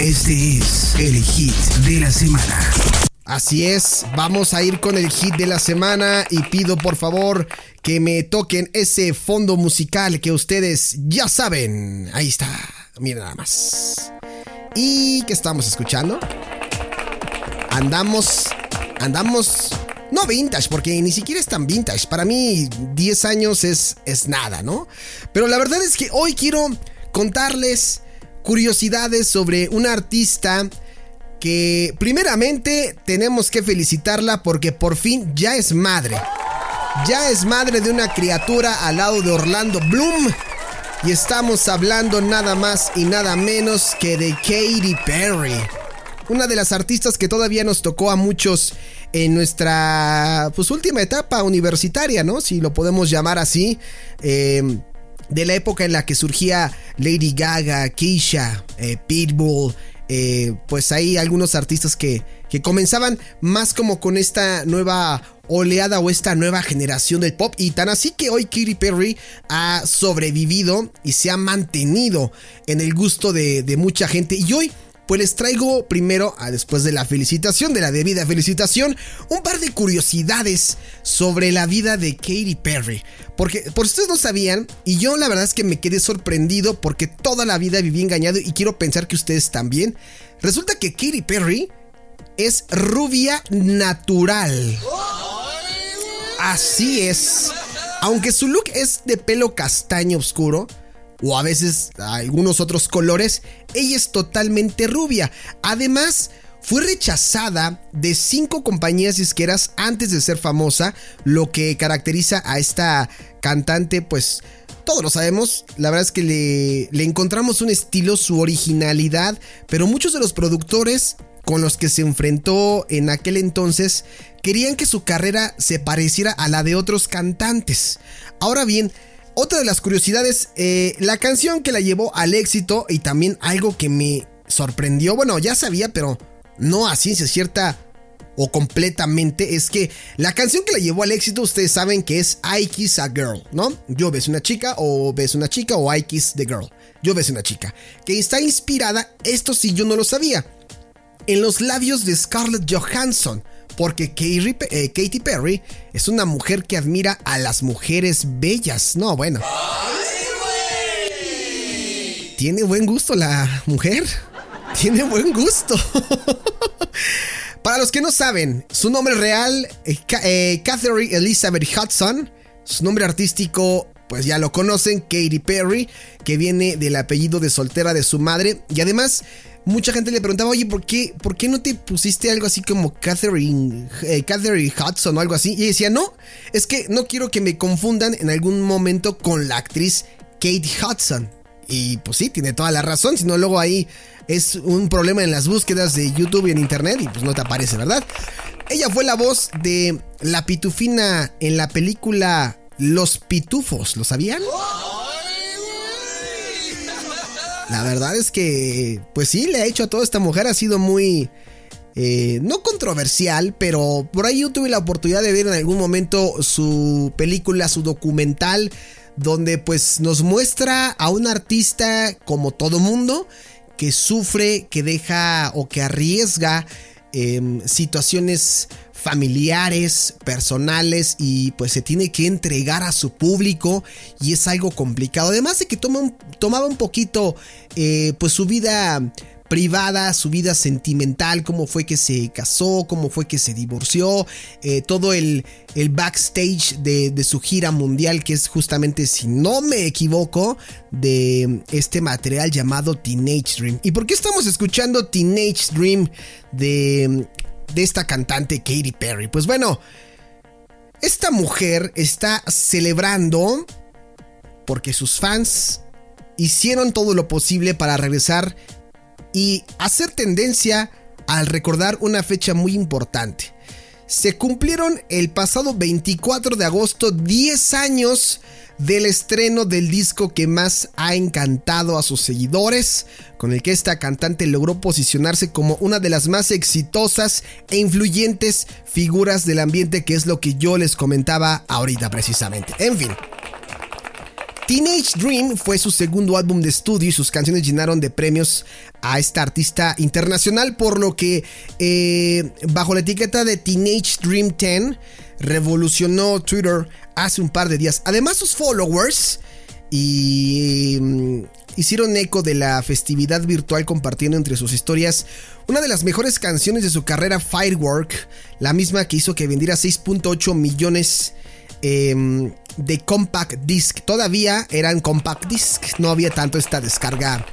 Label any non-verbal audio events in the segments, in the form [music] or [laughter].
Este es el hit de la semana. Así es, vamos a ir con el hit de la semana y pido por favor que me toquen ese fondo musical que ustedes ya saben. Ahí está, miren nada más. ¿Y qué estamos escuchando? Andamos, andamos, no vintage, porque ni siquiera es tan vintage. Para mí 10 años es, es nada, ¿no? Pero la verdad es que hoy quiero contarles curiosidades sobre una artista que primeramente tenemos que felicitarla porque por fin ya es madre. Ya es madre de una criatura al lado de Orlando Bloom. Y estamos hablando nada más y nada menos que de Katy Perry. Una de las artistas que todavía nos tocó a muchos en nuestra pues, última etapa universitaria, ¿no? Si lo podemos llamar así. Eh, de la época en la que surgía Lady Gaga, Keisha, eh, Pitbull, eh, pues hay algunos artistas que, que comenzaban más como con esta nueva oleada o esta nueva generación del pop. Y tan así que hoy Katy Perry ha sobrevivido y se ha mantenido en el gusto de, de mucha gente. Y hoy pues les traigo primero, ah, después de la felicitación, de la debida felicitación, un par de curiosidades sobre la vida de Katy Perry. Porque por si ustedes no sabían, y yo la verdad es que me quedé sorprendido porque toda la vida viví engañado y quiero pensar que ustedes también. Resulta que Katy Perry es rubia natural. Así es. Aunque su look es de pelo castaño oscuro, o a veces algunos otros colores, ella es totalmente rubia. Además, fue rechazada de cinco compañías disqueras antes de ser famosa, lo que caracteriza a esta cantante, pues todos lo sabemos, la verdad es que le, le encontramos un estilo, su originalidad, pero muchos de los productores con los que se enfrentó en aquel entonces querían que su carrera se pareciera a la de otros cantantes. Ahora bien, otra de las curiosidades, eh, la canción que la llevó al éxito y también algo que me sorprendió, bueno, ya sabía, pero no a ciencia cierta o completamente, es que la canción que la llevó al éxito, ustedes saben que es I Kiss a Girl, ¿no? Yo ves una chica o ves una chica o I Kiss the Girl. Yo ves una chica. Que está inspirada, esto sí yo no lo sabía, en los labios de Scarlett Johansson porque eh, Katy, Perry es una mujer que admira a las mujeres bellas. No, bueno. Tiene buen gusto la mujer. [laughs] Tiene buen gusto. [laughs] Para los que no saben, su nombre real, es eh, Catherine Elizabeth Hudson. Su nombre artístico, pues ya lo conocen, Katy Perry, que viene del apellido de soltera de su madre. Y además mucha gente le preguntaba, oye, ¿por qué, ¿por qué no te pusiste algo así como Catherine, eh, Catherine Hudson o algo así? Y decía, no, es que no quiero que me confundan en algún momento con la actriz Kate Hudson. Y pues sí, tiene toda la razón, si no luego ahí es un problema en las búsquedas de YouTube y en Internet y pues no te aparece, ¿verdad? Ella fue la voz de la pitufina en la película Los Pitufos, ¿lo sabían? La verdad es que, pues sí, le ha hecho a toda esta mujer, ha sido muy... Eh, no controversial, pero por ahí yo tuve la oportunidad de ver en algún momento su película, su documental, donde pues nos muestra a un artista como todo mundo que sufre, que deja o que arriesga em, situaciones familiares, personales y pues se tiene que entregar a su público y es algo complicado. Además de que toma tomaba un poquito eh, pues su vida privada, su vida sentimental, cómo fue que se casó, cómo fue que se divorció, eh, todo el, el backstage de, de, su gira mundial, que es justamente, si no me equivoco, de este material llamado Teenage Dream. ¿Y por qué estamos escuchando Teenage Dream de de esta cantante Katy Perry. Pues bueno, esta mujer está celebrando porque sus fans hicieron todo lo posible para regresar y hacer tendencia al recordar una fecha muy importante. Se cumplieron el pasado 24 de agosto 10 años del estreno del disco que más ha encantado a sus seguidores, con el que esta cantante logró posicionarse como una de las más exitosas e influyentes figuras del ambiente, que es lo que yo les comentaba ahorita precisamente. En fin. Teenage Dream fue su segundo álbum de estudio y sus canciones llenaron de premios a esta artista internacional, por lo que eh, bajo la etiqueta de Teenage Dream 10 revolucionó Twitter hace un par de días. Además sus followers y mm, hicieron eco de la festividad virtual compartiendo entre sus historias una de las mejores canciones de su carrera Firework, la misma que hizo que vendiera 6.8 millones em, de compact disc. Todavía eran compact disc, no había tanto esta descarga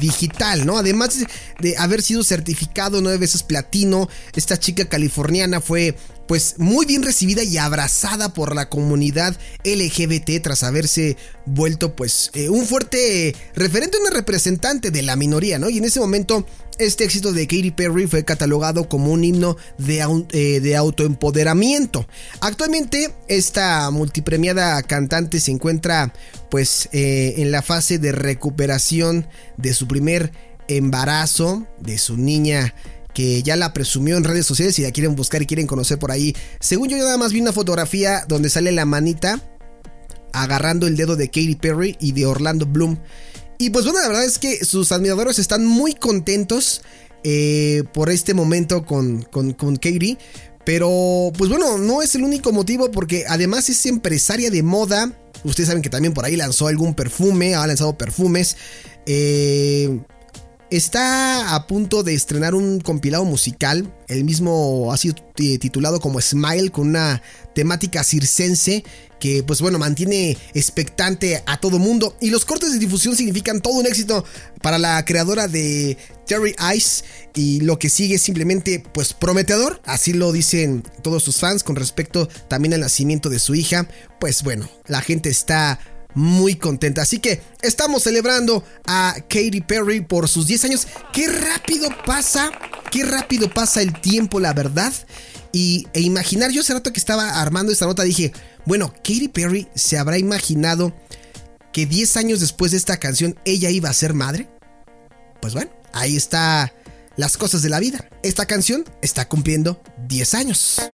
digital, ¿no? Además de haber sido certificado nueve veces platino, esta chica californiana fue pues muy bien recibida y abrazada por la comunidad LGBT tras haberse vuelto pues eh, un fuerte referente, una representante de la minoría, ¿no? Y en ese momento este éxito de Katy Perry fue catalogado como un himno de, eh, de autoempoderamiento. Actualmente esta multipremiada cantante se encuentra pues eh, en la fase de recuperación de su primer embarazo de su niña que ya la presumió en redes sociales y la quieren buscar y quieren conocer por ahí. Según yo, yo nada más vi una fotografía donde sale la manita agarrando el dedo de Katy Perry y de Orlando Bloom. Y pues bueno, la verdad es que sus admiradores están muy contentos eh, por este momento con, con, con Katy. Pero pues bueno, no es el único motivo porque además es empresaria de moda. Ustedes saben que también por ahí lanzó algún perfume, ha lanzado perfumes. Eh, Está a punto de estrenar un compilado musical, el mismo ha sido titulado como Smile, con una temática circense que pues bueno mantiene expectante a todo mundo. Y los cortes de difusión significan todo un éxito para la creadora de Terry Ice. Y lo que sigue es simplemente pues prometedor, así lo dicen todos sus fans con respecto también al nacimiento de su hija, pues bueno, la gente está muy contenta. Así que estamos celebrando a Katy Perry por sus 10 años. Qué rápido pasa, qué rápido pasa el tiempo, la verdad. Y, e imaginar, yo hace rato que estaba armando esta nota dije, bueno, Katy Perry se habrá imaginado que 10 años después de esta canción ella iba a ser madre. Pues bueno, ahí está las cosas de la vida. Esta canción está cumpliendo 10 años.